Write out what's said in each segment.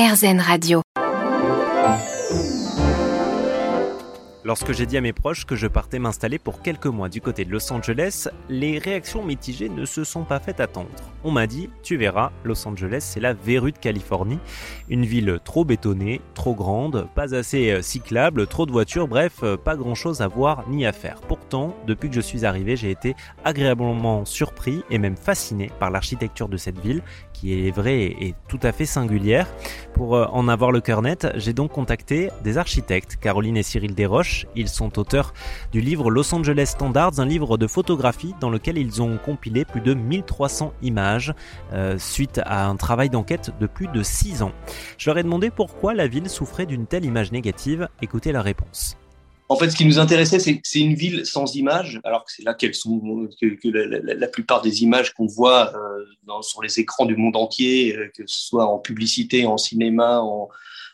RZN Radio. Lorsque j'ai dit à mes proches que je partais m'installer pour quelques mois du côté de Los Angeles, les réactions mitigées ne se sont pas faites attendre. On m'a dit, tu verras, Los Angeles c'est la verrue de Californie, une ville trop bétonnée, trop grande, pas assez euh, cyclable, trop de voitures, bref, euh, pas grand chose à voir ni à faire. Pourtant, depuis que je suis arrivé, j'ai été agréablement surpris et même fasciné par l'architecture de cette ville, qui est vraie et tout à fait singulière. Pour euh, en avoir le cœur net, j'ai donc contacté des architectes, Caroline et Cyril Desroches. Ils sont auteurs du livre Los Angeles Standards, un livre de photographie dans lequel ils ont compilé plus de 1300 images euh, suite à un travail d'enquête de plus de 6 ans. Je leur ai demandé pourquoi la ville souffrait d'une telle image négative. Écoutez la réponse. En fait, ce qui nous intéressait, c'est que c'est une ville sans images, alors que c'est là qu'elles sont, que, la, plupart des images qu'on voit euh, sur les écrans du monde entier, euh, que ce soit en publicité, en cinéma, en,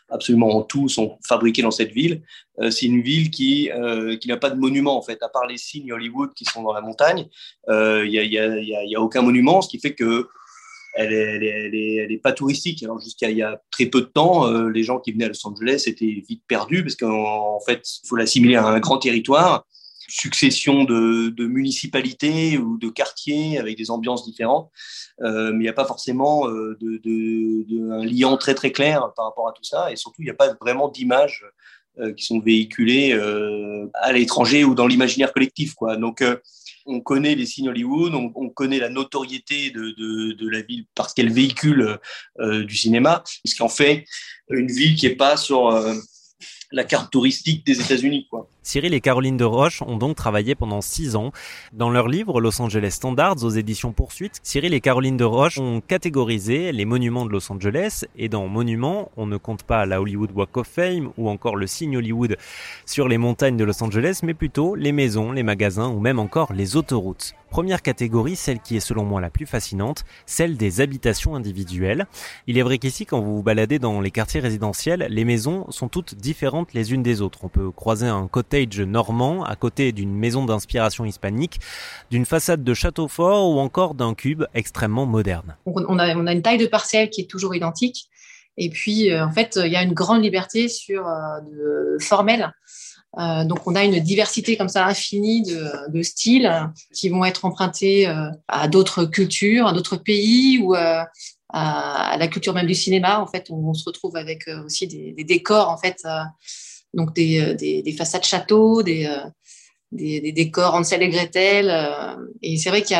absolument en tout, sont fabriquées dans cette ville. Euh, c'est une ville qui, qui n'a pas de monument, en fait, à part les signes Hollywood qui sont dans la montagne. Il n'y a, y a, y a, aucun monument, ce qui fait que elle est, pas touristique. Alors jusqu'à il y a très peu de temps, euh, les gens qui venaient à Los Angeles étaient vite perdus parce qu'en fait, il faut l'assimiler à un grand territoire, succession de, municipalités ou de quartiers avec des ambiances différentes, euh, mais il n'y a pas forcément euh, de, un lien très très clair par rapport à tout ça, et surtout il n'y a pas vraiment d'images qui sont véhiculées à l'étranger ou dans l'imaginaire collectif, quoi. Donc on connaît les signes Hollywood, on, connaît la notoriété de, la ville parce qu'elle véhicule euh, du cinéma, ce qui en fait une ville qui n'est pas sur euh, la carte touristique des États-Unis. Cyril et Caroline de Roche ont donc travaillé pendant six ans. Dans leur livre Los Angeles Standards aux éditions Poursuite, Cyril et Caroline de Roche ont catégorisé les monuments de Los Angeles et dans monuments, on ne compte pas la Hollywood Walk of Fame ou encore le signe Hollywood sur les montagnes de Los Angeles, mais plutôt les maisons, les magasins ou même encore les autoroutes. Première catégorie, celle qui est selon moi la plus fascinante, celle des habitations individuelles. Il est vrai qu'ici, quand vous vous baladez dans les quartiers résidentiels, les maisons sont toutes différentes les unes des autres. On peut croiser un côté normand à côté d'une maison d'inspiration hispanique, d'une façade de château fort ou encore d'un cube extrêmement moderne. On a, une taille de parcelle qui est toujours identique. Et puis, euh, en fait, il y a une grande liberté sur euh, de formel. Euh, donc, on a une diversité comme ça infinie de, styles qui vont être empruntés à d'autres cultures, à d'autres pays ou à, la culture même du cinéma. En fait, on, se retrouve avec aussi des, décors en fait donc euh, des, des, façades châteaux, des, euh, des, des, décors Hansel et Gretel. Euh, et c'est vrai qu'il y,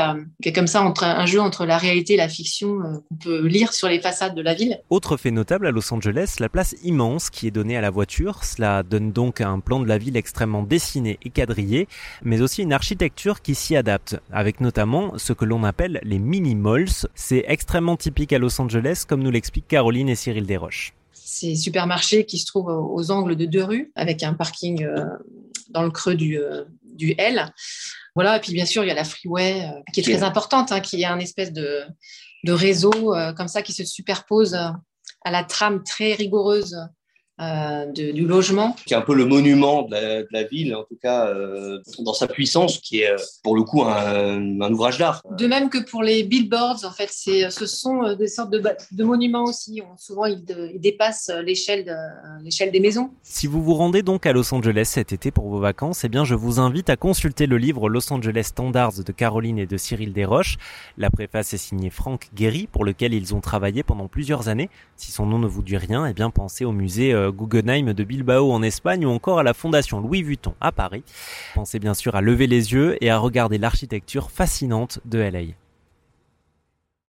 a comme ça entre, un jeu entre la réalité et la fiction qu'on peut lire sur les façades de la ville. Autre fait notable à Los Angeles, la place immense qui est donnée à la voiture. Cela donne donc un plan de la ville extrêmement dessiné et quadrillé, mais aussi une architecture qui s'y adapte, avec notamment ce que l'on appelle les mini-malls. C'est extrêmement typique à Los Angeles, comme nous l'expliquent Caroline et Cyril Desroches ces supermarchés qui se trouvent aux angles de deux rues, avec un parking euh, dans le creux du, euh, du L. Voilà, et puis bien sûr, il y a la freeway euh, qui est très importante, hein, qui est un espèce de, de réseau comme ça qui se superpose à la trame très rigoureuse euh, du logement. Qui est un peu le monument de la, ville, en tout cas euh, dans sa puissance, qui est pour le coup un, ouvrage d'art. De même que pour les billboards, en fait, ce sont euh, des sortes de, de monuments aussi. souvent, ils, dépassent l'échelle de, des maisons. Si vous vous rendez donc à Los Angeles cet été pour vos vacances, eh bien, je vous invite à consulter le livre Los Angeles Standards de Caroline et de Cyril Desroches. La préface est signée Franck Guéry, pour lequel ils ont travaillé pendant plusieurs années. Si son nom ne vous dit rien, eh bien, pensez au musée Guggenheim de Bilbao en Espagne ou encore à la Fondation Louis Vuitton à Paris. Pensez bien sûr à lever les yeux et à regarder l'architecture fascinante de LA.